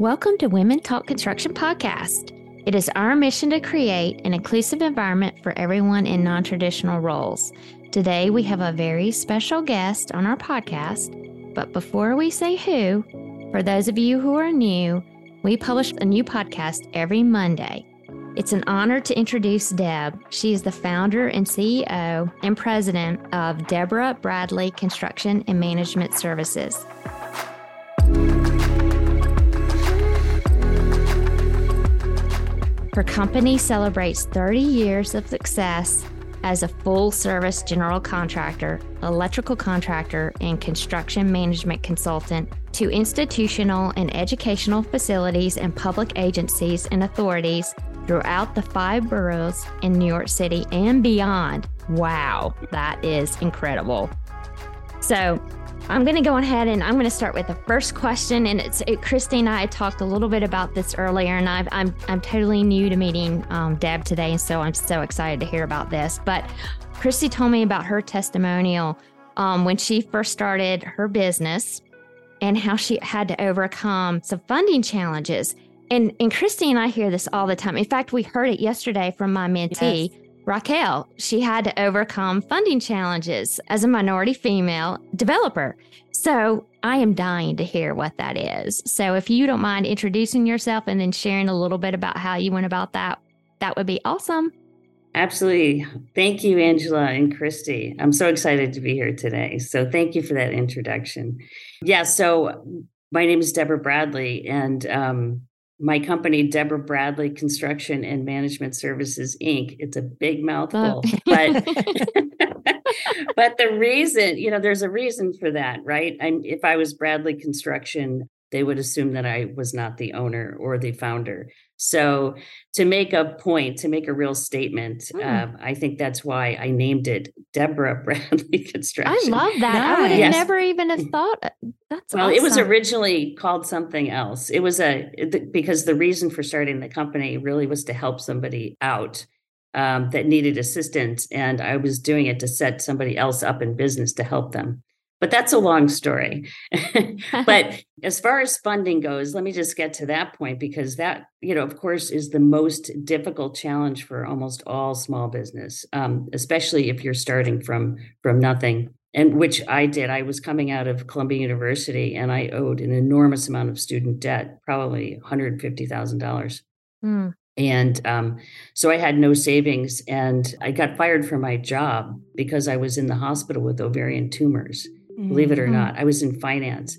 Welcome to Women Talk Construction Podcast. It is our mission to create an inclusive environment for everyone in non traditional roles. Today, we have a very special guest on our podcast. But before we say who, for those of you who are new, we publish a new podcast every Monday. It's an honor to introduce Deb. She is the founder and CEO and president of Deborah Bradley Construction and Management Services. Her company celebrates 30 years of success as a full service general contractor, electrical contractor, and construction management consultant to institutional and educational facilities and public agencies and authorities throughout the five boroughs in New York City and beyond. Wow, that is incredible. So, I'm going to go ahead and I'm going to start with the first question. And it's it, Christi and I talked a little bit about this earlier, and i am I'm I'm totally new to meeting um, Deb today, and so I'm so excited to hear about this. But Christi told me about her testimonial um, when she first started her business and how she had to overcome some funding challenges. And and Christi and I hear this all the time. In fact, we heard it yesterday from my mentee. Yes Raquel, she had to overcome funding challenges as a minority female developer. So I am dying to hear what that is. So if you don't mind introducing yourself and then sharing a little bit about how you went about that, that would be awesome. Absolutely. Thank you, Angela and Christi. I'm so excited to be here today. So thank you for that introduction. Yeah, so my name is Deborah Bradley, and um, my company, Deborah Bradley Construction and Management Services Inc. It's a big mouthful, oh. but but the reason, you know, there's a reason for that, right? I'm, if I was Bradley Construction, they would assume that I was not the owner or the founder. So to make a point, to make a real statement, mm. uh, I think that's why I named it Deborah Bradley Construction. I love that. Nice. I would have yes. never even have thought. Uh, that's well. Awesome. It was originally called something else. It was a because the reason for starting the company really was to help somebody out um, that needed assistance, and I was doing it to set somebody else up in business to help them. But that's a long story. but as far as funding goes, let me just get to that point because that, you know, of course, is the most difficult challenge for almost all small business, um, especially if you're starting from from nothing. And which I did. I was coming out of Columbia University and I owed an enormous amount of student debt, probably $150,000. Mm. And um, so I had no savings and I got fired from my job because I was in the hospital with ovarian tumors. Believe it or mm-hmm. not. I was in finance.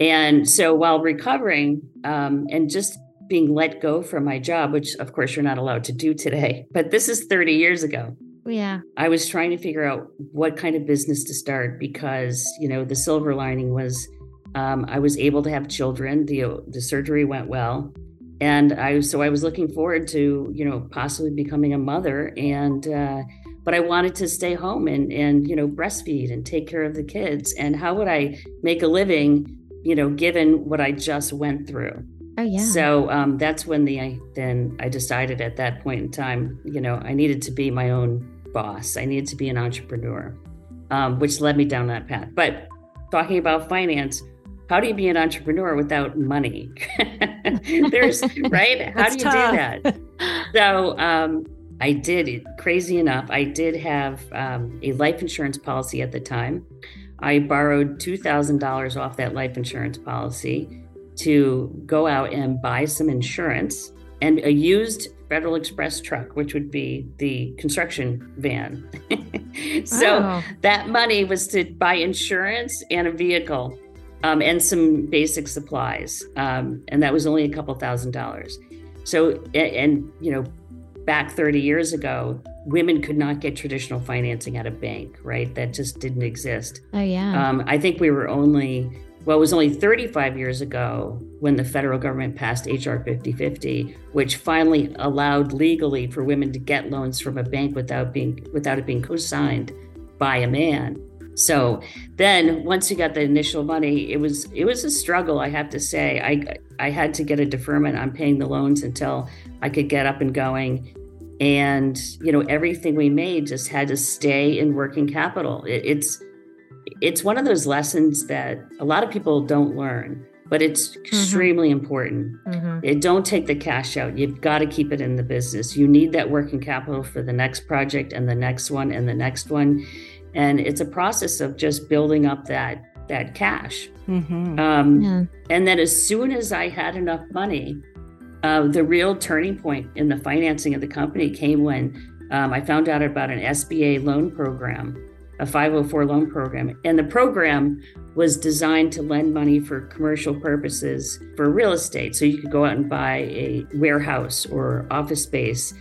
And so while recovering um, and just being let go from my job, which of course you're not allowed to do today, but this is 30 years ago. Yeah. I was trying to figure out what kind of business to start because, you know, the silver lining was um, I was able to have children. The, the surgery went well. And I, so I was looking forward to, you know, possibly becoming a mother. And, uh, but I wanted to stay home and and you know breastfeed and take care of the kids. And how would I make a living, you know, given what I just went through? Oh yeah. So um, that's when the I, then I decided at that point in time, you know, I needed to be my own boss. I needed to be an entrepreneur, um, which led me down that path. But talking about finance, how do you be an entrepreneur without money? There's right. How do you tough. do that? So um, I did, crazy enough, I did have um, a life insurance policy at the time. I borrowed $2,000 off that life insurance policy to go out and buy some insurance and a used Federal Express truck, which would be the construction van. so oh. that money was to buy insurance and a vehicle um, and some basic supplies. Um, and that was only a couple thousand dollars. So, and, and you know, back 30 years ago, women could not get traditional financing at a bank, right? That just didn't exist. Oh, yeah. Um, I think we were only, well, it was only 35 years ago when the federal government passed HR 5050, which finally allowed legally for women to get loans from a bank without being without it being co-signed by a man. So then once you got the initial money, it was it was a struggle, I have to say. I I had to get a deferment on paying the loans until I could get up and going. And you know, everything we made just had to stay in working capital. It, it's it's one of those lessons that a lot of people don't learn. but it's mm-hmm. extremely mm-hmm. important. Mm-hmm. It, don't take the cash out. You've got to keep it in the business. You need that working capital for the next project and the next one and the next one. And it's a process of just building up that that cash. Mm-hmm. Um, yeah. And then as soon as I had enough money, uh, the real turning point in the financing of the company came when um, I found out about an SBA loan program, a 504 loan program. And the program was designed to lend money for commercial purposes for real estate. So you could go out and buy a warehouse or office space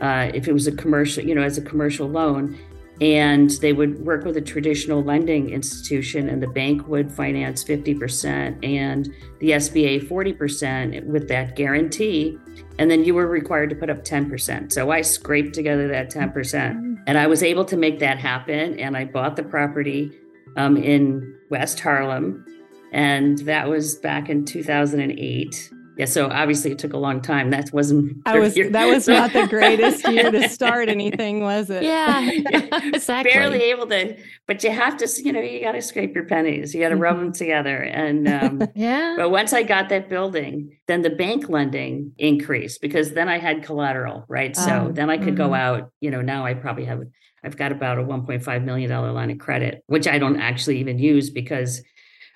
uh, if it was a commercial, you know, as a commercial loan and they would work with a traditional lending institution and the bank would finance 50% and the SBA 40% with that guarantee. And then you were required to put up 10%. So I scraped together that 10% and I was able to make that happen. And I bought the property um, in West Harlem. And that was back in 2008 yeah, so obviously it took a long time. That wasn't. I was. Year. That was not the greatest year to start anything, was it? Yeah, exactly. Barely able to, but you have to. You know, you got to scrape your pennies. You got to mm-hmm. rub them together, and um, yeah. But once I got that building, then the bank lending increased because then I had collateral, right? So oh, then I could mm-hmm. go out. You know, now I probably have. I've got about a 1.5 million dollar line of credit, which I don't actually even use because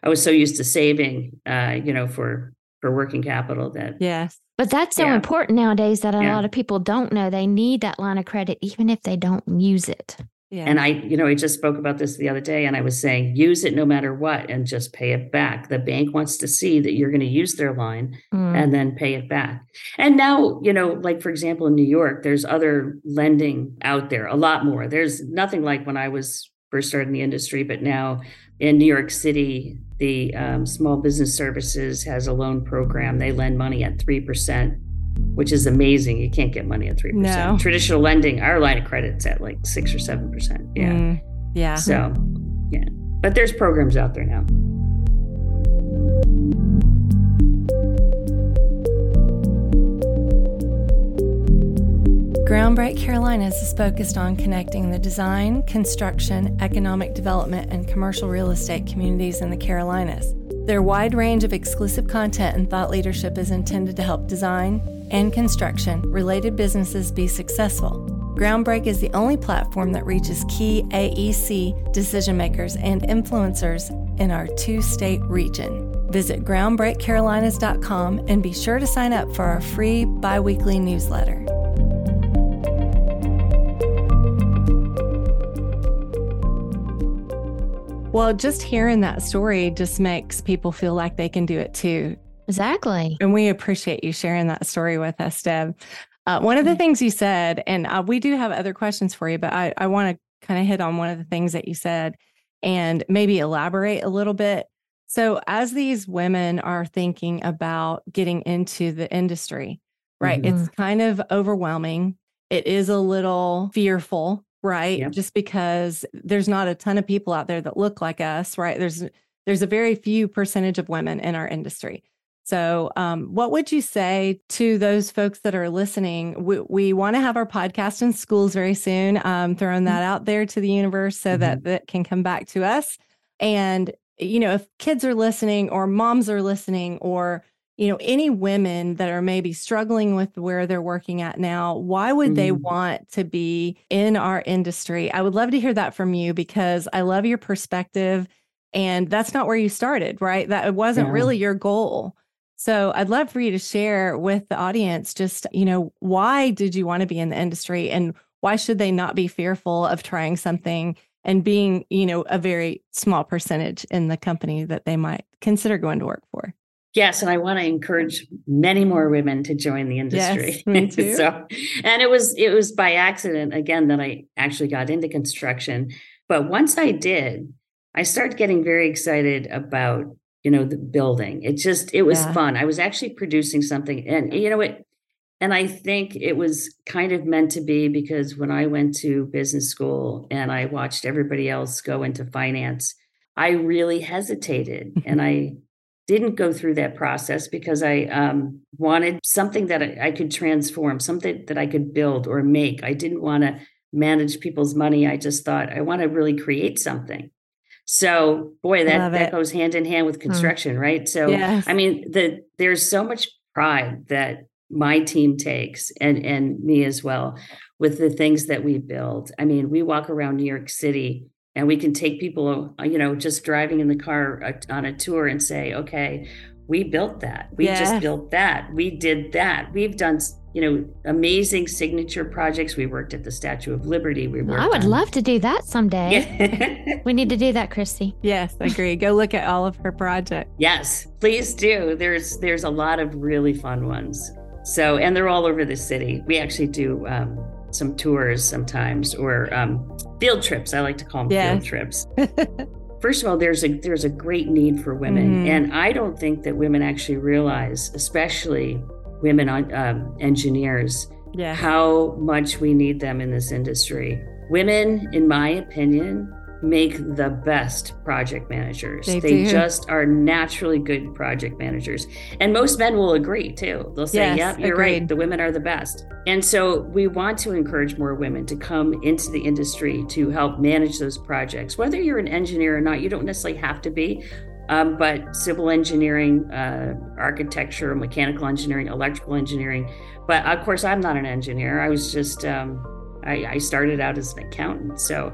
I was so used to saving. Uh, you know, for for working capital that yes but that's so yeah. important nowadays that a yeah. lot of people don't know they need that line of credit even if they don't use it yeah. And I, you know, I just spoke about this the other day and I was saying use it no matter what and just pay it back. The bank wants to see that you're going to use their line mm. and then pay it back. And now, you know, like for example, in New York, there's other lending out there, a lot more. There's nothing like when I was first starting the industry, but now in New York City, the um, Small Business Services has a loan program. They lend money at 3%, which is amazing. You can't get money at 3%. No. Traditional lending, our line of credit's at like 6 or 7%. Yeah. Mm, yeah. So, yeah. But there's programs out there now. Groundbreak Carolinas is focused on connecting the design, construction, economic development, and commercial real estate communities in the Carolinas. Their wide range of exclusive content and thought leadership is intended to help design and construction related businesses be successful. Groundbreak is the only platform that reaches key AEC decision makers and influencers in our two state region. Visit groundbreakcarolinas.com and be sure to sign up for our free bi weekly newsletter. Well, just hearing that story just makes people feel like they can do it too. Exactly. And we appreciate you sharing that story with us, Deb. Uh, one of the mm-hmm. things you said, and uh, we do have other questions for you, but I, I want to kind of hit on one of the things that you said and maybe elaborate a little bit. So, as these women are thinking about getting into the industry, right, mm-hmm. it's kind of overwhelming. It is a little fearful right? Yep. Just because there's not a ton of people out there that look like us, right? There's there's a very few percentage of women in our industry. So, um, what would you say to those folks that are listening? We, we want to have our podcast in schools very soon, um, throwing mm-hmm. that out there to the universe so mm-hmm. that that can come back to us. And, you know, if kids are listening or moms are listening or you know any women that are maybe struggling with where they're working at now why would mm-hmm. they want to be in our industry i would love to hear that from you because i love your perspective and that's not where you started right that it wasn't yeah. really your goal so i'd love for you to share with the audience just you know why did you want to be in the industry and why should they not be fearful of trying something and being you know a very small percentage in the company that they might consider going to work for Yes, and I want to encourage many more women to join the industry. Yes, me too. so, and it was it was by accident again that I actually got into construction. But once I did, I started getting very excited about you know the building. It just it was yeah. fun. I was actually producing something, and you know it. And I think it was kind of meant to be because when I went to business school and I watched everybody else go into finance, I really hesitated and I didn't go through that process because I um, wanted something that I, I, could transform, something that I could build or make. I didn't want to manage people's money. I just thought I want to really create something. So, boy, that that goes hand in hand with hmm. construction, hmm. right? So, yes. I mean, the there's so much pride that my team takes and and me as well with the things that we build. I mean, we walk around New York City and we can take people, you know, just driving in the car uh, on a tour and say, okay, we built that. We yeah. just built that. We did that. We've done, you know, amazing signature projects. We worked at the Statue of Liberty. We worked I would on... love to do that someday. we need to do that, Christi. Yes, I agree. Go look at all of her projects. Yes, please do. There's there's a lot of really fun ones. So, and they're all over the city. We actually do um, some tours sometimes or um, field trips. I like to call them yeah. field trips. First of all, there's a there's a great need for women, mm-hmm. and I don't think that women actually realize, especially women on um, engineers, yeah. how much we need them in this industry. Women, in my opinion, make the best project managers. They, they just are naturally good project managers. And most men will agree too. They'll say, yes, "Yep, you're agreed. right. The women are the best." And so we want to encourage more women to come into the industry to help manage those projects. Whether you're an engineer or not, you don't necessarily have to be. Um, but civil engineering, uh, architecture, mechanical engineering, electrical engineering. But of course, I'm not an engineer. I was just um, I, I started out as an accountant, so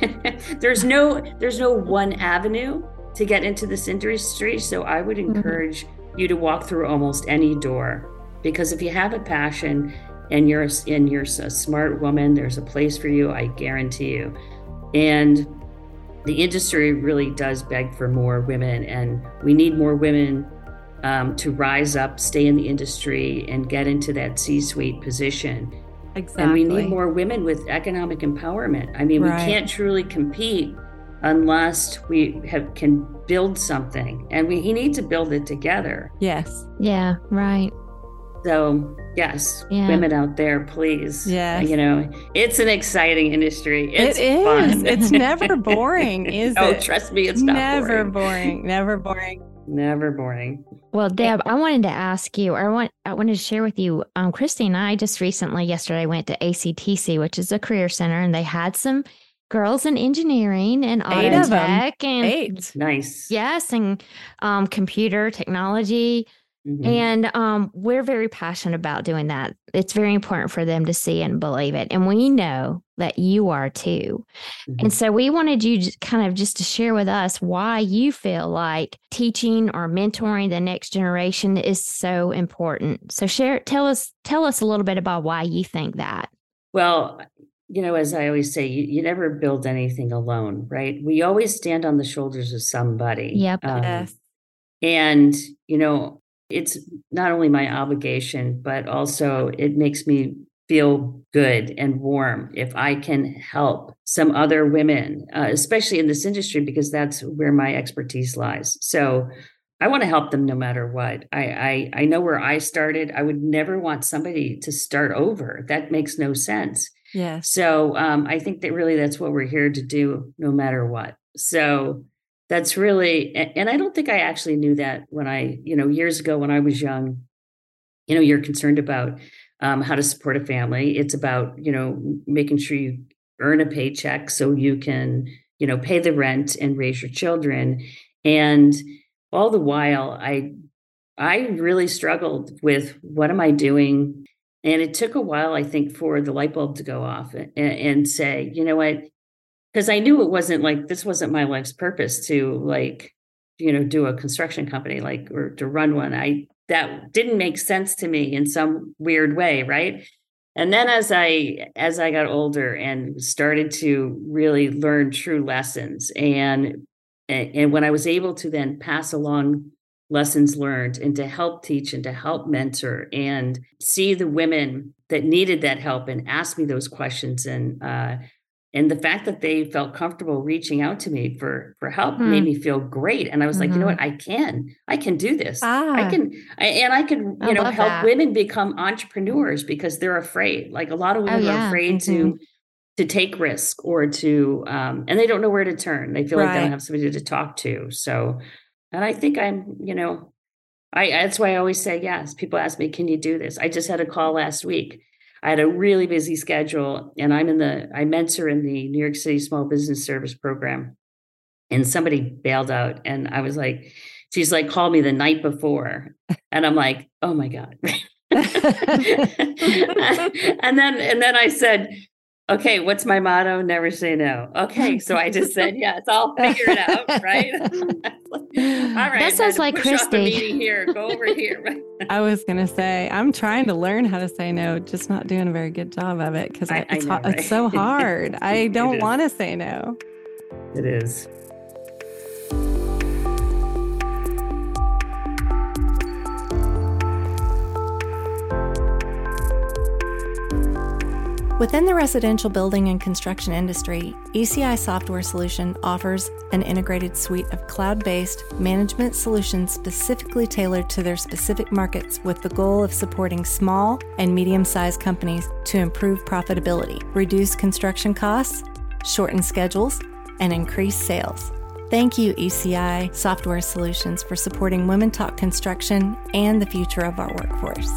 there's no there's no one avenue to get into this industry. So I would mm-hmm. encourage mm-hmm. you to walk through almost any door because if you have a passion and you're and you're a smart woman, there's a place for you. I guarantee you. And the industry really does beg for more women, and we need more women um, to rise up, stay in the industry, and get into that C-suite position Exactly. And we need more women with economic empowerment. I mean, right. we can't truly compete unless we have, can build something and we need to build it together. Yes. Yeah, right. So, yes, yeah. women out there, please. Yeah. You know, it's an exciting industry. It's it is. Fun. it's never boring, is oh, it? Oh, trust me, it's never boring. boring. Never boring. Never boring. Well, Deb, I wanted to ask you, I want I wanted to share with you. Um, Christi and I just recently, yesterday, went to ACTC, which is a career center, and they had some girls in engineering and auto tech and eight. Nice. Yes, and um, computer technology. Mm-hmm. And um, we're very passionate about doing that. It's very important for them to see and believe it. And we know that you are too. Mm-hmm. And so we wanted you to kind of just to share with us why you feel like teaching or mentoring the next generation is so important. So share tell us tell us a little bit about why you think that. Well, you know, as I always say, you, you never build anything alone, right? We always stand on the shoulders of somebody. Yep. Um, yes. And, you know, it's not only my obligation, but also it makes me feel good and warm if I can help some other women, uh, especially in this industry, because that's where my expertise lies. So I want to help them no matter what. I, I I know where I started. I would never want somebody to start over. That makes no sense. Yeah. So um, I think that really that's what we're here to do, no matter what. So that's really and i don't think i actually knew that when i you know years ago when i was young. You know you're concerned about um, how to support a family. It's about you know making sure you earn a paycheck so you can you know pay the rent and raise your children. And all the while i i really struggled with what am i doing? And it took a while i think for the light bulb to go off and, and say you know what because I knew it wasn't like this wasn't my life's purpose to like you know do a construction company like or to run one. I that didn't make sense to me in some weird way, right? And then as I as I got older and started to really learn true lessons and and when I was able to then pass along lessons learned and to help teach and to help mentor and see the women that needed that help and ask me those questions and uh, and the fact that they felt comfortable reaching out to me for for help mm-hmm. made me feel great and i was mm-hmm. like you know what mm-hmm. i can i can do this ah. i can I, and i can you I know help that. women become entrepreneurs because they're afraid like a lot of women oh, yeah. are afraid mm-hmm. to to take risk or to um and they don't know where to turn they feel right. like they don't have somebody to talk to so and i think i'm you know I, that's why I always say yes. People ask me, "Can you do this?" I just had a call last week I had a really busy schedule, and I'm in the I mentor in the New York City Small Business Service Program, and somebody bailed out. And I was like, she's like, called me the night before. And I'm like, oh my God. and then and then I said, okay, what's my motto? Never say no. Okay, so I just said yes. I'll figure it out, right? All right. That sounds like Christi. meeting here. Go over here. I was gonna say I'm trying to learn how to say no, just not doing a very good job of it because it's, know, right? it's so hard. I don't want to say no. It is. Within the residential building and construction industry, ECI Software Solution offers an integrated suite of cloud based management solutions specifically tailored to their specific markets with the goal of supporting small and medium sized companies to improve profitability, reduce construction costs, shorten schedules, and increase sales. Thank you, ECI Software Solutions, for supporting Women Talk Construction and the future of our workforce.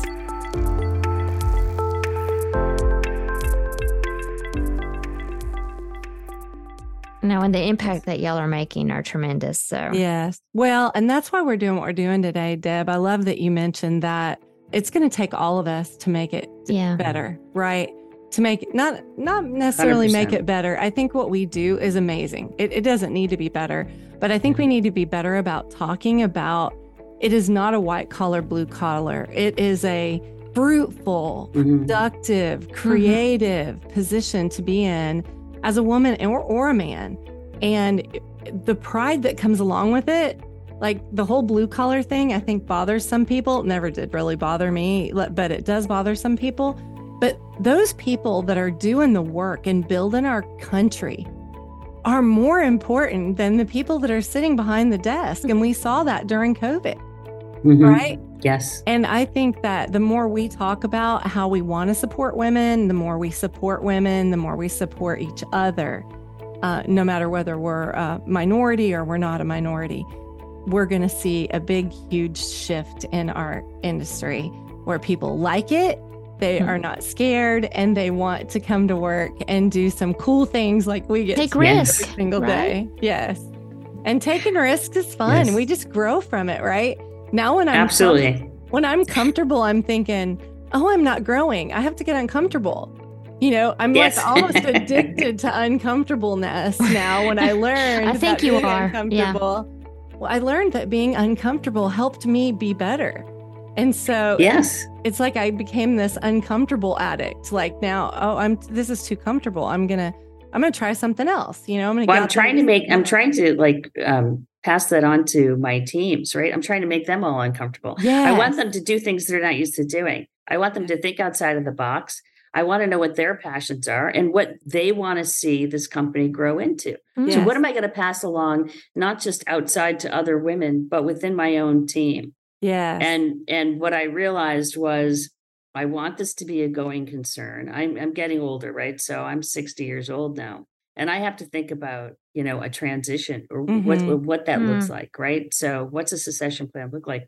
No, and the impact that y'all are making are tremendous. So, yes. Well, and that's why we're doing what we're doing today, Deb. I love that you mentioned that it's going to take all of us to make it yeah. better, right? To make not not necessarily 100%. make it better. I think what we do is amazing. It, it doesn't need to be better, but I think we need to be better about talking about it is not a white collar, blue collar. It is a fruitful, mm-hmm. productive, mm-hmm. creative mm-hmm. position to be in as a woman or, or a man. And the pride that comes along with it, like the whole blue collar thing, I think bothers some people. never did really bother me, but it does bother some people. But those people that are doing the work and building our country are more important than the people that are sitting behind the desk. And we saw that during COVID, mm-hmm. right? Yes. And I think that the more we talk about how we want to support women, the more we support women, the more we support each other, uh, no matter whether we're a minority or we're not a minority, we're going to see a big, huge shift in our industry where people like it. They mm-hmm. are not scared and they want to come to work and do some cool things like we get take risks every single right? day. Yes. And taking risks is fun. Yes. We just grow from it, right? Now when I'm absolutely com- when I'm comfortable, I'm thinking, oh, I'm not growing. I have to get uncomfortable. You know, I'm yes. like almost addicted to uncomfortableness now. When I learned, I think you are. Uncomfortable, yeah. Well, I learned that being uncomfortable helped me be better. And so yes, it's like I became this uncomfortable addict. Like now, oh, I'm this is too comfortable. I'm gonna I'm gonna try something else. You know, I'm gonna. Well, I'm trying to make. I'm trying to like um, pass that on to my teams, right? I'm trying to make them all uncomfortable. Yes. I want them to do things they're not used to doing. I want them to think outside of the box. I want to know what their passions are and what they want to see this company grow into. Yes. So, what am I going to pass along, not just outside to other women, but within my own team? Yeah. And and what I realized was I want this to be a going concern. I'm I'm getting older, right? So I'm 60 years old now and i have to think about you know a transition or mm-hmm. what what that mm. looks like right so what's a succession plan look like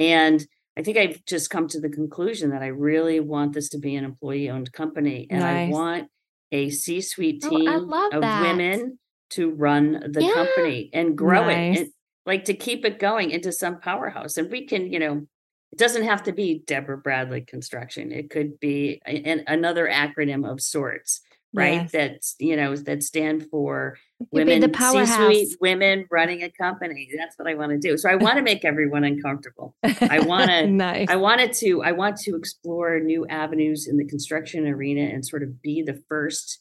and i think i've just come to the conclusion that i really want this to be an employee owned company and nice. i want a c-suite team oh, of that. women to run the yeah. company and grow nice. it and, like to keep it going into some powerhouse and we can you know it doesn't have to be deborah bradley construction it could be a, another acronym of sorts right? Yes. That you know that stand for women, the powerhouse women running a company. That's what I want to do. So I want to make everyone uncomfortable. I want to. nice. I wanted to. I want to explore new avenues in the construction arena and sort of be the first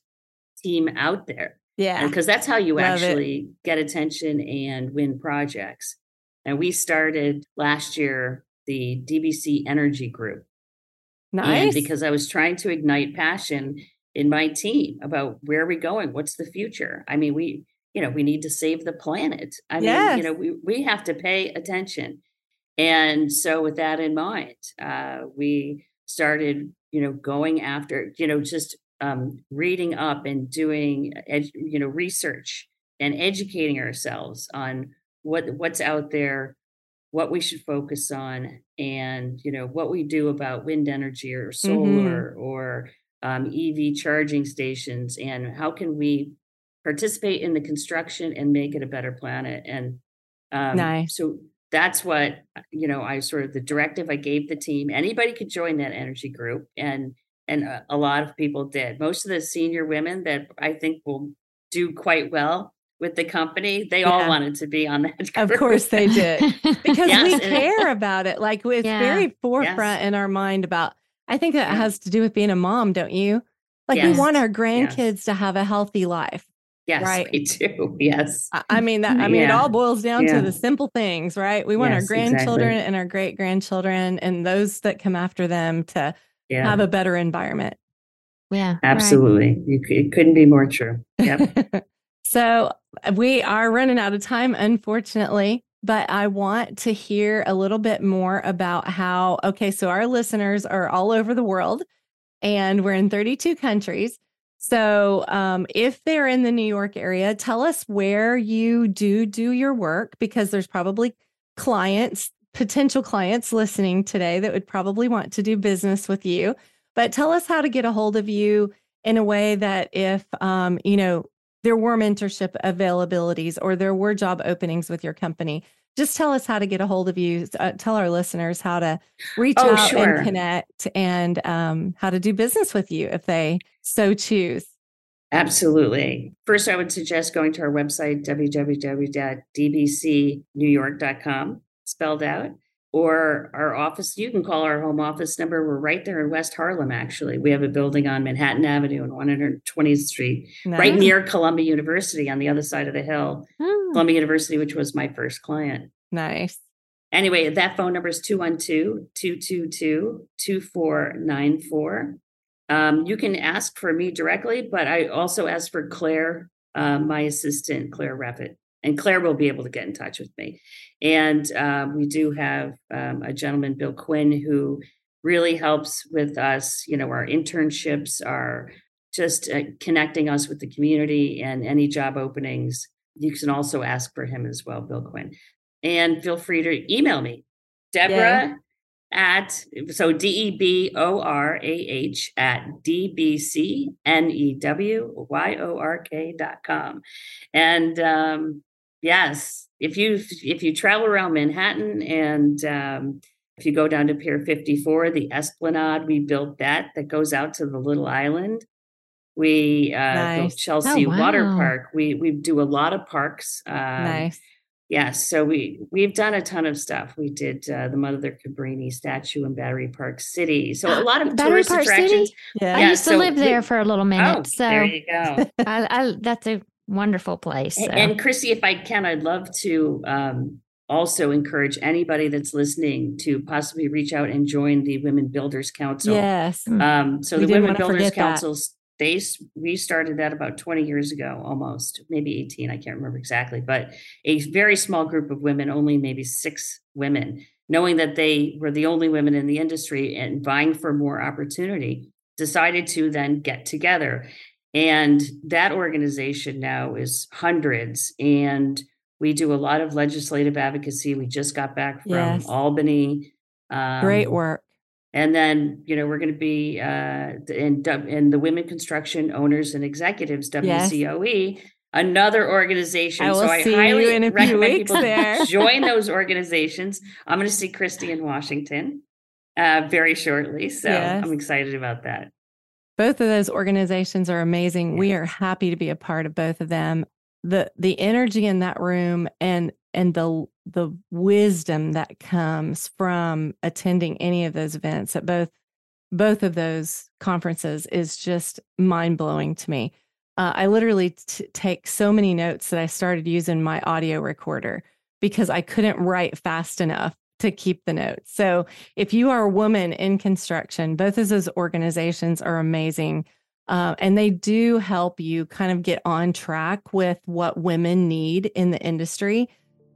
team out there. Yeah, because that's how you Love actually it. get attention and win projects. And we started last year the DBC Energy Group. Nice. And because I was trying to ignite passion in my team about where are we going? What's the future? I mean, we, you know, we need to save the planet. I yes. mean, you know, we, we have to pay attention. And so with that in mind, uh, we started, you know, going after, you know, just um, reading up and doing, ed- you know, research and educating ourselves on what what's out there, what we should focus on, and you know what we do about wind energy or mm-hmm. solar mm-hmm. or um, EV charging stations and how can we participate in the construction and make it a better planet. And um, Nice. so that's what you know. I sort of the directive I gave the team. Anybody could join that energy group, and and a, a lot of people did. Most of the senior women that I think will do quite well with the company, they all wanted to be on that. Of course they did. because Yes, we care about it. Like it's Yeah. very forefront in our mind about. I think that Yeah. has to do with being a mom, don't you? Like we want our grandkids to have a healthy life. Yes, right. we do. Yes. I- I mean that. I mean it all boils down Yeah. to the simple things, right? We want our grandchildren exactly. and our great grandchildren and those that come after them to Yeah. have a better environment. yeah. right. Absolutely. You, it couldn't be more true. Yep. so we are running out of time, unfortunately, but I want to hear a little bit more about how, okay, so our listeners are all over the world and we're in 32 countries. So um, if they're in the New York area, tell us where you do do your work because there's probably clients, potential clients listening today that would probably want to do business with you. But tell us how to get a hold of you in a way that if um, you know there were mentorship availabilities or there were job openings with your company, just tell us how to get a hold of you. Uh, tell our listeners how to reach Oh, out sure. and connect and um, how to do business with you if they so choose. Absolutely. First, I would suggest going to our website, www.dbcnewyork.com, spelled out, or our office. You can call our home office number. We're right there in West Harlem, actually. We have a building on Manhattan Avenue and 120th Street, right near Columbia University on the other side of the hill. Hmm. Columbia University, which was my first client. Nice. Anyway, that phone number is 212 222 2494. Um, You can ask for me directly, but I also ask for Claire, uh, my assistant, Claire Reffitt. And Claire will be able to get in touch with me. And um, we do have um, a gentleman, Bill Quinn, who really helps with us, you know, our internships, our just uh, connecting us with the community and any job openings. You can also ask for him as well, Bill Quinn and feel free to email me deborah at so d-e-b-o-r-a-h at d-b-c-n-e-w-y-o-r-k dot com and um yes if you if you travel around manhattan and um if you go down to pier 54 the esplanade we built that that goes out to the little island we uh built chelsea Oh, water park we we do a lot of parks um, nice. Yes, so we we've done a ton of stuff. We did uh, the Mother Cabrini statue in Battery Park City. So a lot of Battery tourist Park attractions. City? Yeah. I Yeah, used to so live we- there for a little Oh, minute. so there you go. I, I, that's a wonderful place. So. And Chrissy, if I can, I'd love to um, also encourage anybody that's listening to possibly reach out and join the Women Builders Council. Yes. Um, so We the Women Builders forget that. Councils, they s- we started that about 20 years ago, almost maybe 18. I can't remember exactly, but a very small group of women, only maybe six women, knowing that they were the only women in the industry and vying for more opportunity, decided to then get together. And that organization now is hundreds, and we do a lot of legislative advocacy. We just got back from Yes. Albany. Um, Great work. and then, you know, we're going to be uh, in, in the Women Construction Owners and Executives, Yes. WCOE, another organization. I so I highly in a few recommend people there. join those organizations. I'm going to see Christi in Washington uh, very shortly. So Yes. I'm excited about that. Both of those organizations are amazing. We are happy to be a part of both of them. The the energy in that room and and the the wisdom that comes from attending any of those events at both both of those conferences is just mind-blowing to me. Uh, i literally t- take so many notes that i started using my audio recorder because i couldn't write fast enough to keep the notes so if you are a woman in construction, both of those organizations are amazing. Uh, and they do help you kind of get on track with what women need in the industry.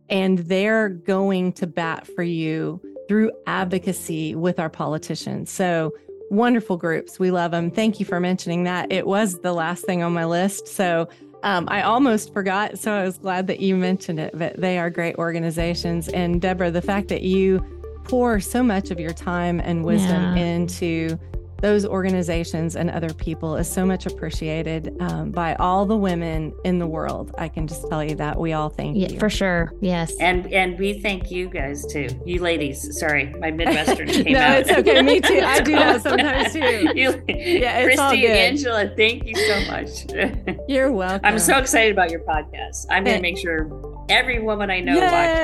And they're going to bat for you through advocacy with our politicians. So wonderful groups. We love them. Thank you for mentioning that. It was the last thing on my list. So um, I almost forgot. So I was glad that you mentioned it, but they are great organizations. And Deborah, the fact that you pour so much of your time and wisdom Yeah. into those organizations and other people is so much appreciated um, by all the women in the world. I can just tell you that we all thank yeah, you for sure. Yes, and and we thank you guys too. You ladies, sorry, my Midwestern came no, out. No, it's okay. Me too. I do that sometimes too. you, Yeah, it's all Christi good. and Angela, thank you so much. You're welcome. I'm so excited about your podcast. I'm going to make sure every woman I know watch,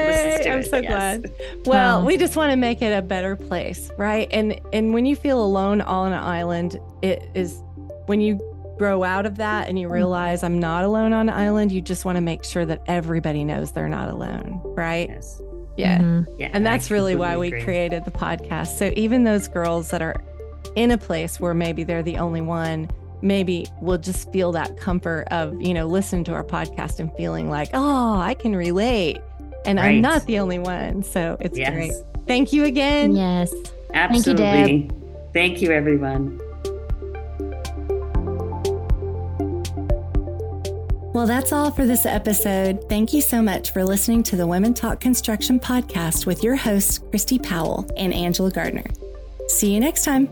listens to Yay, I'm it. so Yes. glad. Well, Wow. we just want to make it a better place, right? And and when you feel alone all on an island, it is when you grow out of that and you Mm. realize I'm not alone on an island, you just want to make sure that everybody knows they're not alone, right? Yes. Yeah. Mhm. Yeah. And I that's really why we agree. created the podcast. So even those girls that are in a place where maybe they're the only one, maybe we'll just feel that comfort of, you know, listening to our podcast and feeling like, oh, I can relate. And I'm not the only one. So it's Yes. great. Thank you again. Yes. Absolutely. Thank you, Thank you, everyone. Well, that's all for this episode. Thank you so much for listening to the Women Talk Construction podcast with your hosts, Christi Powell and Angela Gardner. See you next time.